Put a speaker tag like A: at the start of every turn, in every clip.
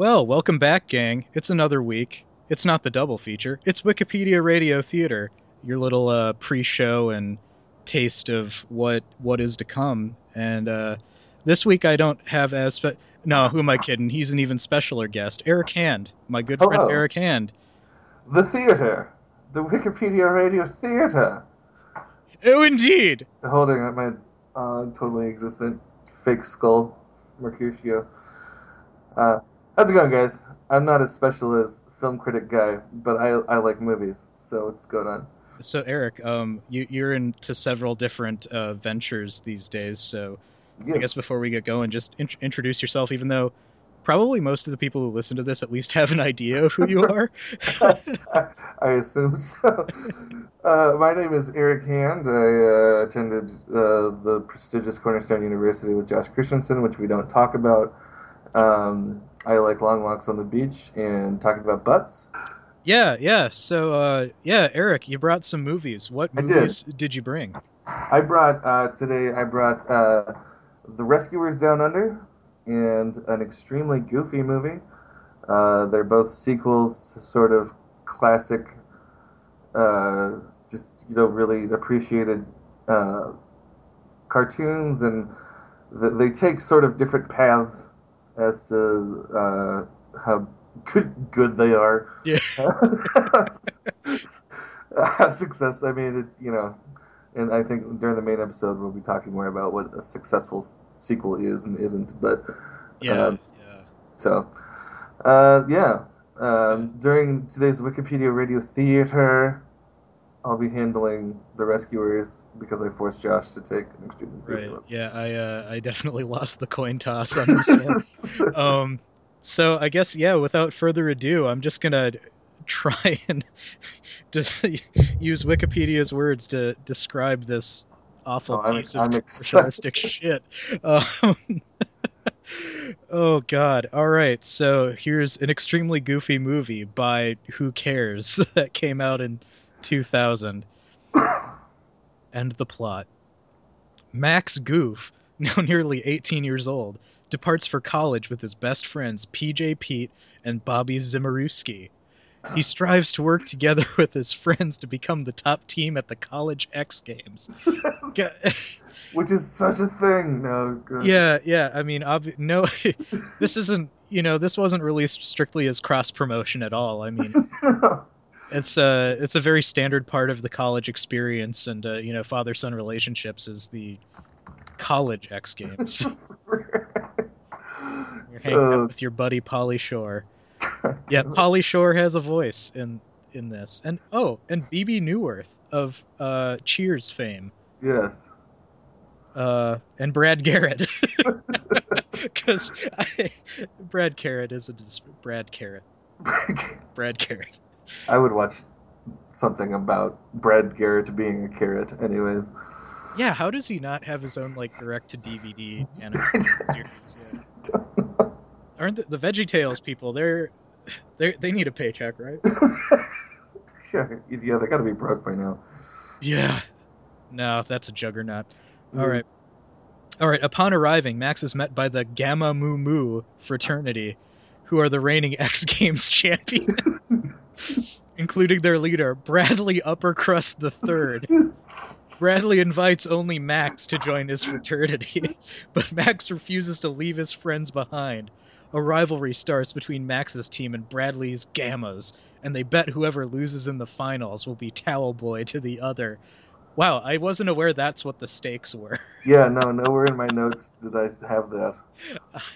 A: Well, welcome back, gang. It's another week. It's not the double feature. It's Wikipedia Radio Theater, your little uh, pre-show and taste of what what is to come. And uh, this week I don't have as spe- no. Who am I kidding? He's an even specialer guest, Eric Hand, my good
B: Hello.
A: friend Eric Hand.
B: The theater. The Wikipedia Radio Theater.
A: Oh, indeed.
B: Holding up my uh, totally existent fake skull, Mercutio. Uh, how's it going, guys? I'm not as special as film critic guy, but I, I like movies, so what's going on?
A: So, Eric, um, you, you're into several different uh, ventures these days. So,
B: Yes.
A: I guess before we get going, just in- introduce yourself. Even though probably most of the people who listen to this at least have an idea of who you are.
B: I assume so. Uh, my name is Eric Hand. I uh, attended uh, the prestigious Cornerstone University with Josh Christensen, which we don't talk about. Um, I like long walks on the beach and talking about butts.
A: yeah, yeah. So, uh, yeah, Eric, you brought some movies. What
B: I did.
A: movies did. you bring?
B: I brought uh, today. I brought uh, The Rescuers Down Under and an extremely goofy movie. Uh, they're both sequels to sort of classic, uh, just you know, really appreciated uh, cartoons, and th- they take sort of different paths as to uh, how good good they are.
A: Yeah.
B: Have success. I mean, it, you know, and I think during the main episode we'll be talking more about what a successful sequel is and isn't. But
A: Yeah,
B: Um,
A: yeah.
B: so, uh, yeah. Um, during today's Wikipedia Radio Theater, I'll be handling the rescuers because I forced Josh to take an extremely goofy
A: Right. Yeah, I uh, I definitely lost the coin toss on this one. um, so I guess yeah. Without further ado, I'm just gonna try and use Wikipedia's words to describe this awful
B: Oh, I'm-
A: piece of
B: I'm
A: shit. Um, oh God! All right, so here's an extremely goofy movie by Who Cares that came out in 2000. and the plot. Max Goof, now nearly 18 years old, departs for college with his best friends PJ Pete and Bobby Zimmeruski. He strives to work together with his friends to become the top team at the college X Games.
B: Which is such a thing. No. good.
A: yeah, yeah. I mean, no, this isn't. You know, this wasn't released strictly as cross promotion at all. I mean, it's a it's a very standard part of the college experience, and uh, you know, father son relationships is the college X Games. You're hanging
B: Uh,
A: out with your buddy Pauly Shore. Yeah, Pauly Shore has a voice in in this, and oh, and Bebe Neuwirth of uh, Cheers fame,
B: yes.
A: uh, and Brad Garrett, because Brad Garrett isn't just Brad Garrett. Brad Garrett.
B: I would watch something about Brad Garrett being a carrot, anyways.
A: Yeah, how does he not have his own like direct to DVD anime series? Aren't the, the Veggie Tales people? They're they they need a paycheck, right?
B: Sure. Yeah, they gotta be broke by now.
A: Yeah. No, that's a juggernaut. Mm. All right. All right. Upon arriving, Max is met by the Gamma Mu Mu fraternity, who are the reigning X Games champions, including their leader, Bradley Uppercrust III. Bradley invites only Max to join his fraternity, but Max refuses to leave his friends behind. A rivalry starts between Max's team and Bradley's Gammas, and they bet whoever loses in the finals will be Towel Boy to the other. Wow, I wasn't aware that's what the stakes were.
B: Yeah, no, nowhere in my notes did I have that.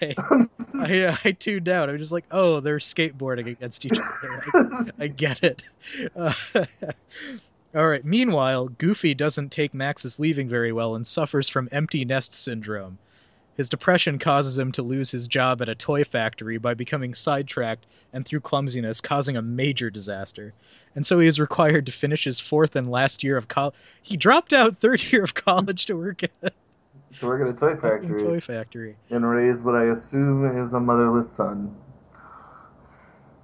A: I I, I tuned out. I was just like, oh, they're skateboarding against each other. I, I get it. Uh, all right. Meanwhile, Goofy doesn't take Max's leaving very well and suffers from empty nest syndrome. His depression causes him to lose his job at a toy factory by becoming sidetracked and through clumsiness causing a major disaster. And so he is required to finish his fourth and last year of college. He dropped out third year of college to work at a
B: to work at a toy factory
A: toy factory.
B: and raise what I assume is a motherless son.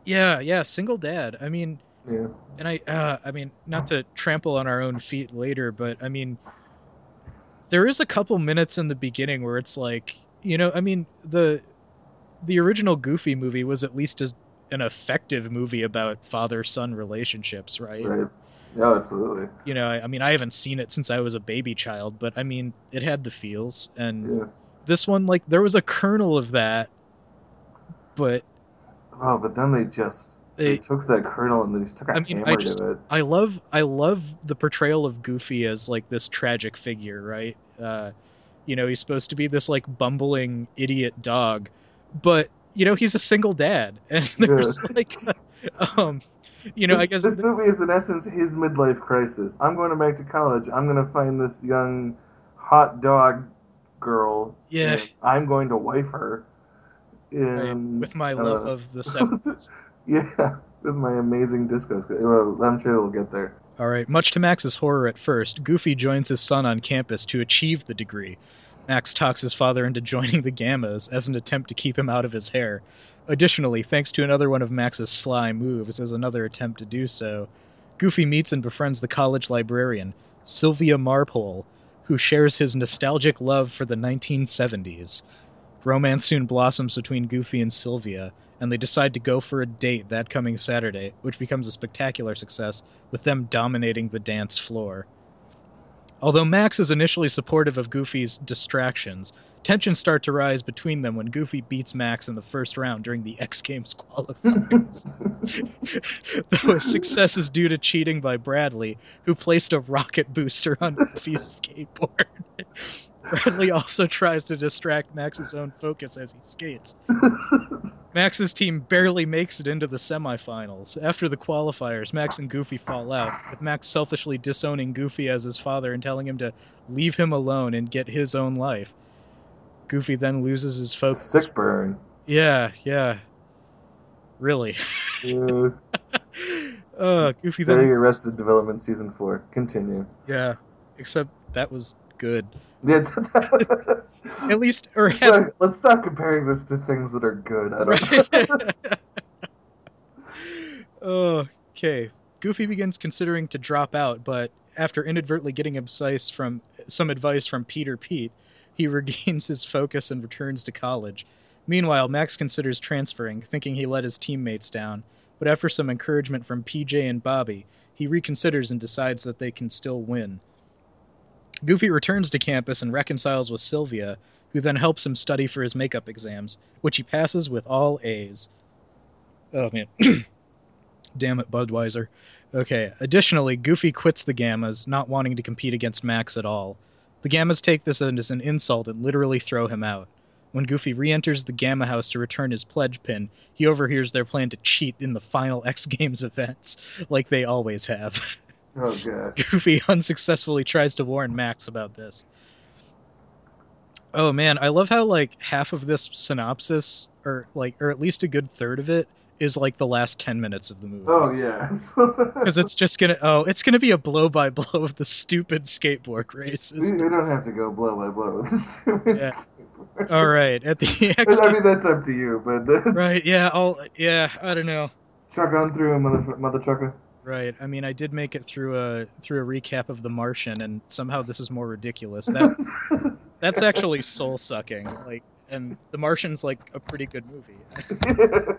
A: Yeah, yeah, single dad. I mean,
B: Yeah.
A: and I, uh, I mean, not to trample on our own feet later, but I mean, there is a couple minutes in the beginning where it's like, you know, I mean, the the original Goofy movie was at least as an effective movie about father son relationships, right?
B: Right. Yeah, absolutely.
A: You know, I, I mean, I haven't seen it since I was a baby child, but I mean, it had the feels, and
B: Yeah.
A: this one, like, there was a kernel of that, but
B: Oh, but then they just they,
A: They-
B: took that kernel and then he took a
A: I mean, I just-
B: to it.
A: I love I love the portrayal of Goofy as like this tragic figure, right? Uh, you know, he's supposed to be this like bumbling idiot dog, but you know he's a single dad, and there's like, um, you know,
B: this,
A: I guess
B: this movie is in essence his midlife crisis. I'm going to back to college. I'm going to find this young hot dog girl.
A: Yeah.
B: I'm going to wife her.
A: right, with my
B: uh,
A: love of the seventies.
B: Yeah, with my amazing disco. sk- Well, I'm sure we'll get there.
A: All right. Much to Max's horror at first, Goofy joins his son on campus to achieve the degree. Max talks his father into joining the Gammas as an attempt to keep him out of his hair. Additionally, thanks to another one of Max's sly moves as another attempt to do so, Goofy meets and befriends the college librarian, Sylvia Marpole, who shares his nostalgic love for the 1970s. Romance soon blossoms between Goofy and Sylvia, and they decide to go for a date that coming Saturday, which becomes a spectacular success, with them dominating the dance floor. Although Max is initially supportive of Goofy's distractions, tensions start to rise between them when Goofy beats Max in the first round during the X Games qualifiers. Though his success is due to cheating by Bradley, who placed a rocket booster on Goofy's skateboard. Bradley also tries to distract Max's own focus as he skates. Max's team barely makes it into the semifinals. After the qualifiers, Max and Goofy fall out, with Max selfishly disowning Goofy as his father and telling him to leave him alone and get his own life. Goofy then loses his focus.
B: Sick burn.
A: Yeah, yeah. Really.
B: Yeah.
A: uh, Goofy then.
B: Very Arrested Development season four. Continue.
A: Yeah, except that was good. At least, or
B: Look, let's stop comparing this to things that are good. I don't
A: Right. okay. Goofy begins considering to drop out, but after inadvertently getting advice from some advice from Peter Pete, he regains his focus and returns to college. Meanwhile, Max considers transferring, thinking he let his teammates down, but after some encouragement from PJ and Bobby, he reconsiders and decides that they can still win. Goofy returns to campus and reconciles with Sylvia, who then helps him study for his makeup exams, which he passes with all A's. Oh man. Damn it, Budweiser. Okay, additionally, Goofy quits the Gammas, not wanting to compete against Max at all. The Gammas take this as an insult and literally throw him out. When Goofy re enters the Gamma house to return his pledge pin, he overhears their plan to cheat in the final X Games events, like they always have.
B: Oh gosh.
A: Goofy unsuccessfully tries to warn Max about this. Oh man, I love how like half of this synopsis, or like, or at least a good third of it, is like the last ten minutes of the movie.
B: Oh yeah.
A: Because it's just gonna, oh, it's gonna be a blow by blow of the stupid skateboard race.
B: we, we don't have to go blow by blow with this.
A: Yeah. All right, at the X
B: I mean that's up to you, but that's,
A: right, yeah, I'll, yeah, I don't know.
B: truck on through, mother mother trucker.
A: Right. I mean, I did make it through a through a recap of The Martian, and somehow this is more ridiculous. That that's actually soul sucking. Like, and The Martian's like a pretty good movie,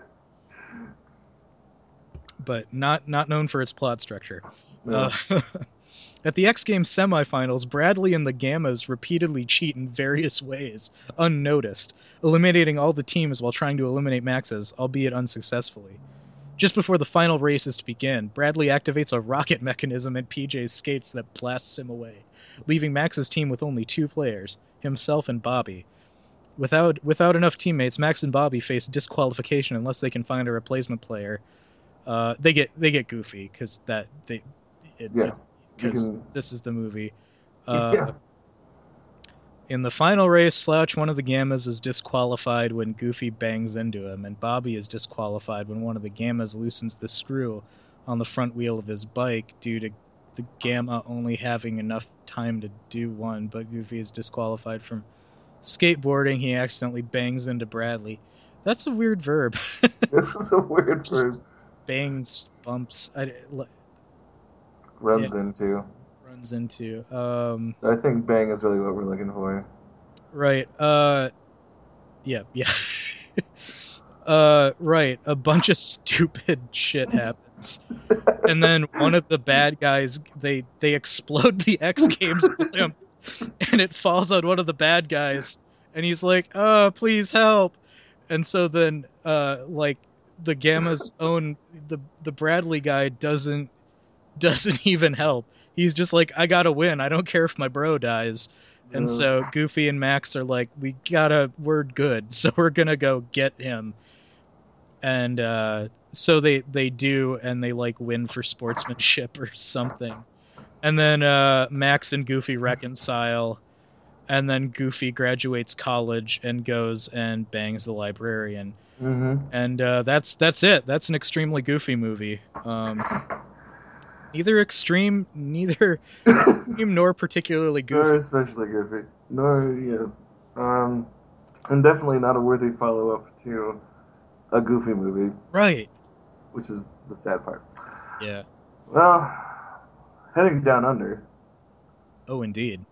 A: but not not known for its plot structure.
B: No.
A: Uh, at the X Games semifinals, Bradley and the Gammas repeatedly cheat in various ways, unnoticed, eliminating all the teams while trying to eliminate Max's, albeit unsuccessfully. Just before the final race is to begin, Bradley activates a rocket mechanism in PJ's skates that blasts him away, leaving Max's team with only two players, himself and Bobby. Without without enough teammates, Max and Bobby face disqualification unless they can find a replacement player. Uh, they get they get goofy because that they it,
B: Yeah,
A: because this is the movie. Uh,
B: Yeah.
A: In the final race, Slouch, one of the Gammas, is disqualified when Goofy bangs into him, and Bobby is disqualified when one of the Gammas loosens the screw on the front wheel of his bike due to the Gamma only having enough time to do one, but Goofy is disqualified from skateboarding. He accidentally bangs into Bradley. That's a weird verb.
B: It's a weird verb.
A: Bangs, bumps, I,
B: Runs into.
A: Runs into. Um,
B: I think bang is really what we're looking for.
A: Right. Uh yeah, yeah. Uh, right. A bunch of stupid shit happens, and then one of the bad guys they they explode the X Games blimp, and it falls on one of the bad guys, and he's like, "Uh, please help!" And so then, uh, like the Gamma's own the the Bradley guy doesn't doesn't even help. He's just like, "I gotta win. I don't care if my bro dies." And so Goofy and Max are like, we gotta, we're good, so we're gonna go get him. And uh, so they they do, and they like win for sportsmanship or something. And then uh, Max and Goofy reconcile, and then Goofy graduates college and goes and bangs the librarian.
B: hmm
A: And uh, that's that's it. That's an extremely goofy movie. Um, neither extreme, neither extreme nor particularly
B: Nor
A: goofy.
B: especially goofy. Nor yeah. Um, and definitely not a worthy follow up to a goofy movie,
A: Right.
B: which is the sad part.
A: Yeah.
B: Well, heading down under.
A: Oh, indeed.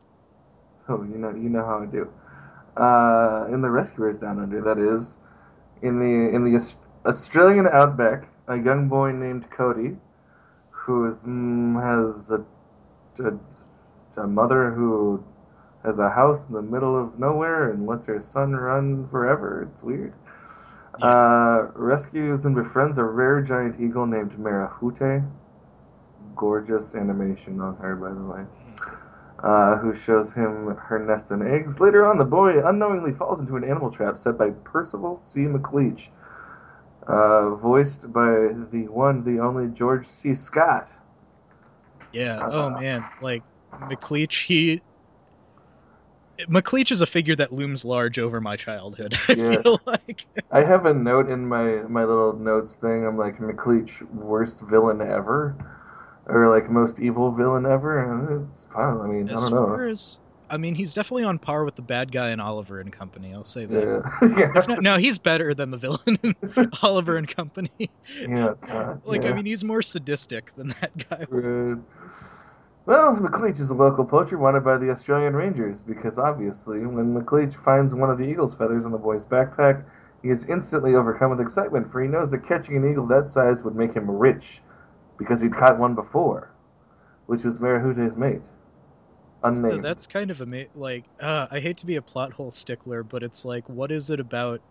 B: Oh, you know, you know how I do. Uh, in the Rescuers Down Under, that is, in the in the Australian outback, a young boy named Cody, who is mm, has a, a a mother who has a house in the middle of nowhere and lets her son run forever. It's weird.
A: Yeah.
B: Uh, rescues and befriends a rare giant eagle named Marahute. Gorgeous animation on her, by the way uh, who shows him her nest and eggs. Later on, the boy unknowingly falls into an animal trap set by Percival C. McLeach, uh, voiced by the one, the only George C. Scott.
A: Yeah.
B: Uh,
A: Oh man, like McLeach, he McLeach is a figure that looms large over my childhood. I
B: Yeah.
A: feel like.
B: I have a note in my, my little notes thing. I'm like, McLeach, worst villain ever? Or like most evil villain ever? And it's fine. I mean, I don't know.
A: as I mean, he's definitely on par with the bad guy in Oliver and Company. I'll say that.
B: Yeah. yeah.
A: Not, no, he's better than the villain in Oliver and Company.
B: yeah, God.
A: Like,
B: yeah.
A: I mean, he's more sadistic than that guy.
B: Right. Well, McLeach is a local poacher wanted by the Australian Rangers because obviously, when McLeach finds one of the eagle's feathers on the boy's backpack, he is instantly overcome with excitement, for he knows that catching an eagle that size would make him rich because he'd caught one before, which was Marahute's mate. Unnamed.
A: So that's kind of a ama- like uh, I hate to be a plot hole stickler, but it's like, what is it about?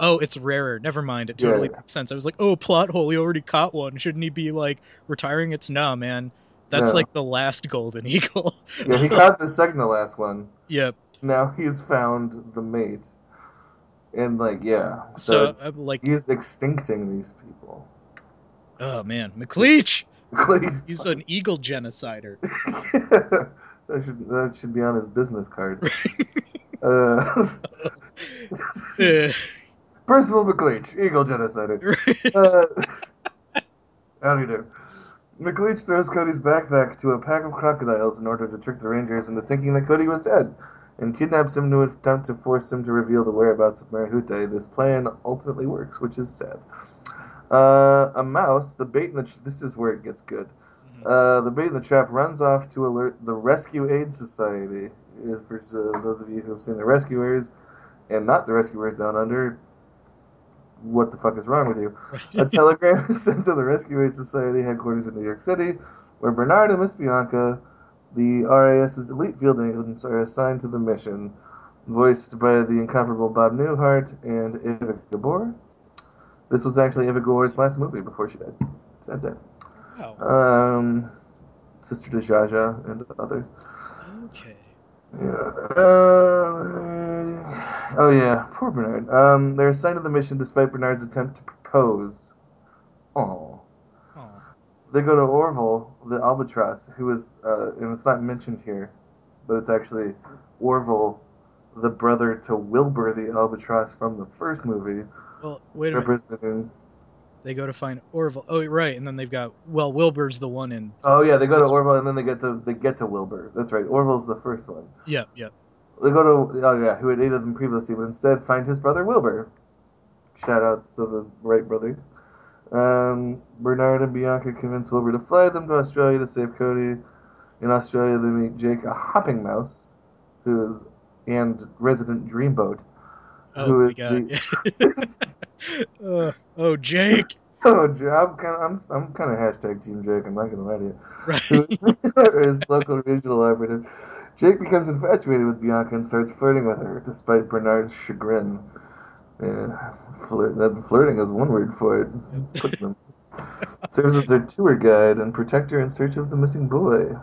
A: Oh, it's rarer. Never mind. It totally
B: Yeah.
A: makes sense. I was like, oh, plot hole. He already caught one. Shouldn't he be like retiring? It's nah, man. That's
B: No.
A: like the last golden eagle.
B: yeah, he caught the second to last one.
A: yep.
B: Now he's found the mate. And, like, yeah. So,
A: So,
B: it's-
A: like,
B: he's extincting these people.
A: oh man, McLeach. He's an eagle genocider.
B: that should that should be on his business card. uh, Percival McLeach, Eagle Genocider. Uh, how do you do? McLeach throws Cody's backpack to a pack of crocodiles in order to trick the Rangers into thinking that Cody was dead, and kidnaps him to attempt to force him to reveal the whereabouts of Marahute. This plan ultimately works, which is sad. Uh, a mouse, the bait in the tr- this is where it gets good. Uh, the bait in the trap runs off to alert the Rescue Aid Society. For uh, those of you who have seen the Rescuers and not the Rescuers Down Under, what the fuck is wrong with you? A telegram is sent to the Rescue Aid Society headquarters in New York City, where Bernard and Miss Bianca, the RAS's elite field agents, are assigned to the mission. Voiced by the incomparable Bob Newhart and Eva Gabor. This was actually Eva Gabor's last movie before she died. Sad day.
A: wow.
B: Um, Sister to Zsa Zsa and others.
A: Okay.
B: Yeah. Uh, oh yeah, poor Bernard. Um, they're assigned to the mission despite Bernard's attempt to propose. Oh.
A: Oh.
B: They go to Orville, the albatross, who is, uh, and it's not mentioned here, but it's actually Orville, the brother to Wilbur the albatross from the first movie,
A: Well, wait a minute. They go to find Orville. Oh, right. And then they've got well, Wilbur's the one in.
B: Oh yeah, they go to Orville and then they get to they get to Wilbur. That's right. Orville's the first one.
A: Yep. Yep.
B: They go to oh yeah, who had aided them previously, but instead find his brother Wilbur. Shout outs to the Wright brothers. Um, Bernard and Bianca convince Wilbur to fly them to Australia to save Cody. In Australia, they meet Jake, a hopping mouse, who is and resident Dreamboat,
A: Oh
B: who is the
A: oh, uh, oh, Jake.
B: oh, I'm kind of I'm, I'm kind of hashtag Team Jake. I'm not gonna lie to you.
A: Right.
B: Who is his local regional operative? Jake becomes infatuated with Bianca and starts flirting with her, despite Bernard's chagrin. Yeah, flirt, that flirting is one word for it. It's putting them. Serves as their tour guide and protector in search of the missing boy.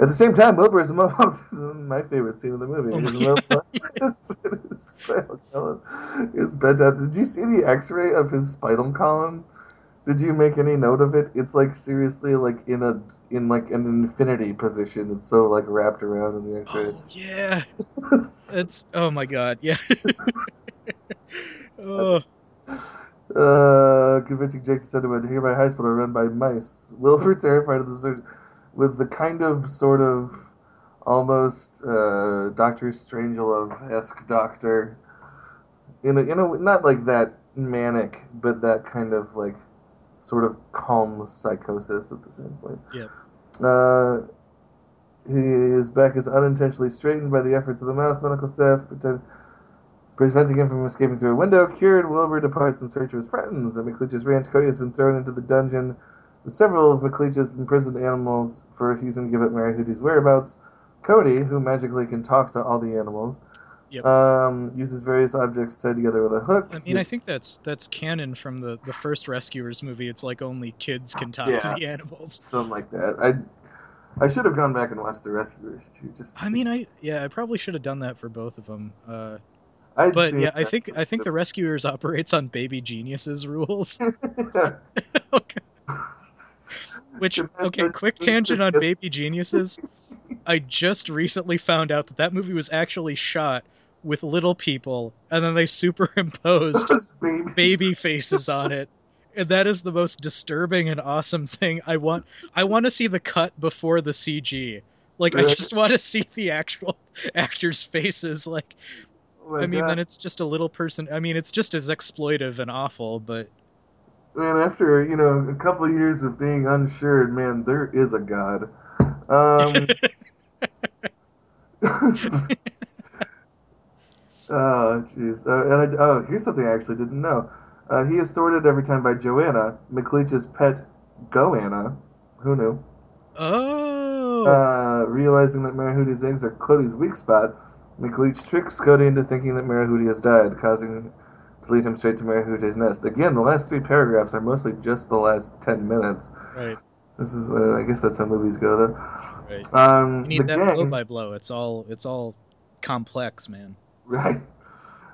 B: At the same time, Wilbur is my favorite scene of the movie.
A: Oh
B: Is
A: my
B: Wilbur- his, his spinal column is bent out. Did you see the X-ray of his spinal column? Did you make any note of it? It's like seriously like in a in like an infinity position. It's so like wrapped around in the X-ray.
A: Oh yeah. It's oh my god. Yeah. oh.
B: Uh, convincing Jake to send him a nearby hospital run by mice. Wilbur, terrified of the search, with the kind of sort of almost uh, Doctor Strangelove esque doctor, in a, in a not like that manic, but that kind of like sort of calm psychosis at the same point.
A: Yeah.
B: Uh, his back is unintentionally straightened by the efforts of the mouse medical staff, pretend, preventing him from escaping through a window. Cured, Wilbur departs in search of his friends. At McLeach's ranch, Cody has been thrown into the dungeon several of McLeach's imprisoned animals for refusing to give up Marahute's whereabouts. Cody, who magically can talk to all the animals,
A: Yep.
B: um, uses various objects tied together with a hook.
A: I mean, I think that's that's canon from the the first Rescuers movie. It's like only kids can talk
B: Yeah.
A: to the animals.
B: something like that. I I should have gone back and watched the Rescuers too. Just
A: I mean, I yeah, I probably should have done that for both of them. Uh,
B: I'd
A: but yeah, I think I think the Rescuers operates on Baby Geniuses rules. Okay. Which okay, quick tangent on Baby Geniuses. I just recently found out that that movie was actually shot with little people, and then they superimposed baby faces on it. And that is the most disturbing and awesome thing. I want I want to see the cut before the CG. Like I just want to see the actual actors' faces. Like
B: Oh
A: I mean,
B: God.
A: then it's just a little person. I mean, it's just as exploitive and awful, but
B: Man, after you know a couple of years of being unsure, man, there is a God. Um, oh, jeez. Uh, and I, oh, here's something I actually didn't know. Uh, he is thwarted every time by Joanna, McLeach's pet Goanna. Who knew?
A: oh,
B: Uh, realizing that Marahute's eggs are Cody's weak spot, McLeach tricks Cody into thinking that Marahuti has died, causing to lead him straight to Marahute's nest. Again, the last three paragraphs are mostly just the last ten minutes.
A: right,
B: This is, uh, I guess that's how movies go, though.
A: right.
B: Um,
A: You need
B: the
A: that
B: gang,
A: blow by blow. It's all it's all complex, man.
B: right?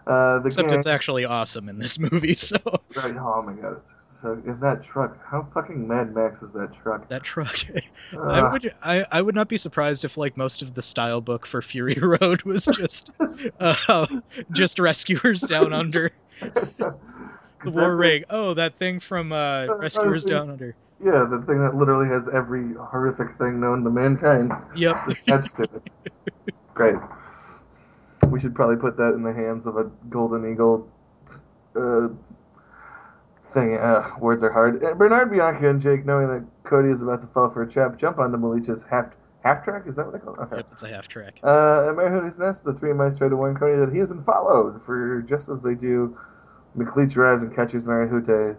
B: Uh, the
A: Except
B: gang,
A: it's actually awesome in this movie. So
B: right? Oh my god! So in that truck, how fucking Mad Max is that truck?
A: that truck. I would I, I would not be surprised if like most of the style book for Fury Road was just uh, just rescuers down under the War Rig. Oh, that thing from uh, Rescuers Down Under.
B: yeah, the thing that literally has every horrific thing known to mankind.
A: Yep.
B: just attached to it. Great. We should probably put that in the hands of a golden eagle uh, thing. Uh, words are hard. Uh, Bernard, Bianca, and Jake, knowing that Cody is about to fall for a trap, jump onto McLeach's half half track. Is that what they call it? Okay.
A: Yep, it's a half track.
B: Uh, at Marahute's nest, the three mice try to warn Cody that he has been followed. For just as they do, McLeach arrives and catches Marahute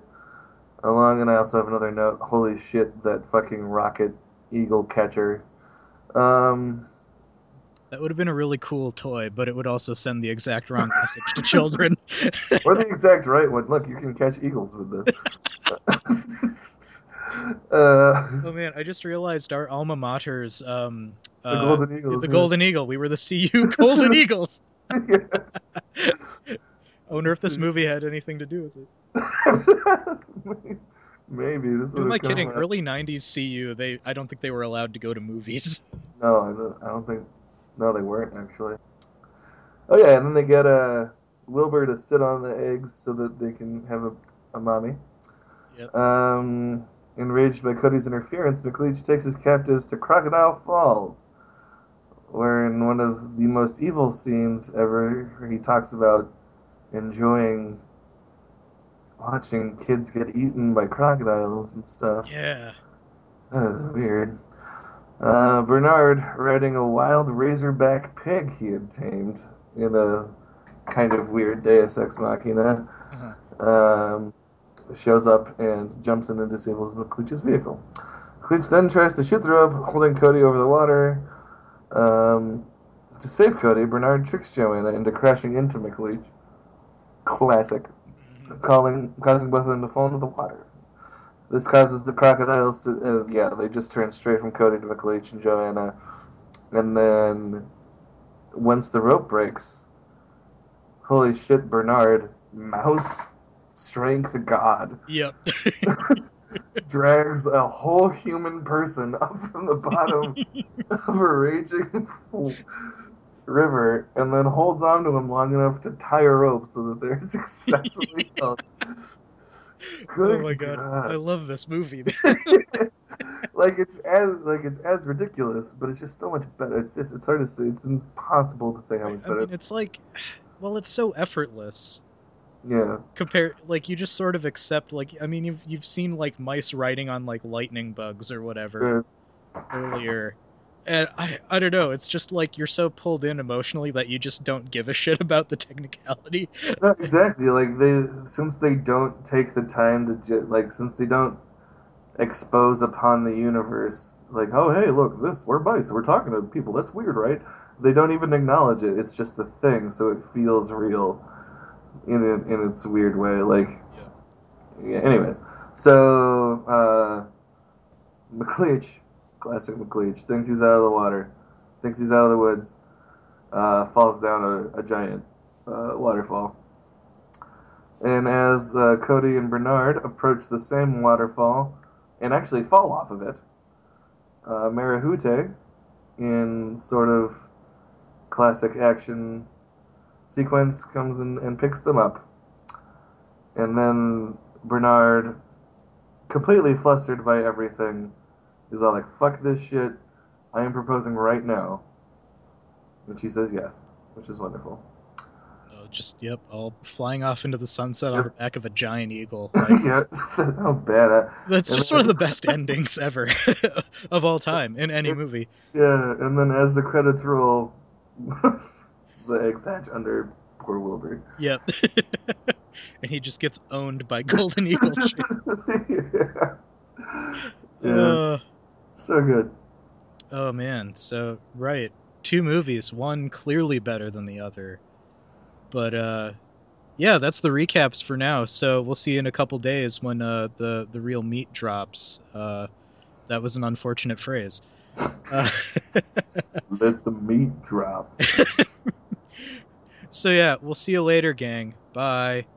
B: along. And I also have another note. Holy shit, that fucking rocket eagle catcher. Um,
A: That would have been a really cool toy, but it would also send the exact wrong message to children.
B: or the exact right one. Look, you can catch eagles with this. uh,
A: Oh man, I just realized our alma mater's um
B: the
A: uh,
B: golden eagles.
A: the
B: yeah.
A: Golden Eagle. We were the CU Golden Eagles. I wonder if this movie had anything to do with it.
B: Maybe this
A: Who am I kidding?
B: out-
A: Early '90s CU. They, I don't think they were allowed to go to movies.
B: No, I don't, I don't think. No, they weren't actually. Oh yeah, and then they get uh, Wilbur to sit on the eggs so that they can have a, a mommy.
A: Yep.
B: Um, enraged by Cody's interference, McLeach takes his captives to Crocodile Falls, where in one of the most evil scenes ever, he talks about enjoying watching kids get eaten by crocodiles and stuff.
A: Yeah.
B: That is weird. Uh, Bernard riding a wild razorback pig he had tamed in a kind of weird Deus Ex Machina,
A: Uh-huh.
B: um, shows up and jumps in and disables McLeach's vehicle. McLeach then tries to shoot the rope, holding Cody over the water. Um, to save Cody, Bernard tricks Joanna into crashing into McLeach. Classic. Calling, causing both of them to fall into the water. This causes the crocodiles to, uh, yeah, they just turn straight from Cody to McLeach and Joanna. And then, once the rope breaks, holy shit, Bernard, mouse strength god,
A: Yep.
B: drags a whole human person up from the bottom of a raging river and then holds on to him long enough to tie a rope so that they're successfully held.
A: oh my god. I love this movie.
B: like it's as like it's as ridiculous, but it's just so much better. It's just it's hard to say. It's impossible to say how much
A: I
B: better.
A: mean, it's like, well, it's so effortless.
B: Yeah,
A: Compare, like, you just sort of accept, like, I mean, you've you've seen like mice riding on like lightning bugs or whatever
B: uh,
A: earlier, and I I don't know. It's just like you're so pulled in emotionally that you just don't give a shit about the technicality.
B: no, exactly. Like they since they don't take the time to ju- like since they don't expose upon the universe like oh hey look this we're mice we're talking to people that's weird right they don't even acknowledge it it's just a thing so it feels real in in its weird way like yeah. anyways. So uh McLeach classic McLeach thinks he's out of the water thinks he's out of the woods uh, falls down a, a giant uh, waterfall. And as uh, Cody and Bernard approach the same waterfall and actually fall off of it, uh, Marahute, in sort of classic action sequence, comes in and picks them up. And then Bernard, completely flustered by everything, is all like, fuck this shit, I am proposing right now. And she says yes, which is wonderful.
A: Oh, just yep, all flying off into the sunset on the back of a giant eagle. Like,
B: yeah, how bad. I,
A: that's just
B: then-
A: one of the best endings ever of all time in any movie.
B: Yeah, and then as the credits roll, the eggs hatch under poor Wilbur.
A: Yep. and he just gets owned by Golden Eagle.
B: yeah. yeah,
A: Uh,
B: so good.
A: oh man, so right, two movies, one clearly better than the other. But uh yeah, that's the recaps for now. So we'll see in a couple days when uh the the real meat drops. Uh that was an unfortunate phrase. Uh,
B: Let the meat drop.
A: So yeah, we'll see you later, gang. Bye.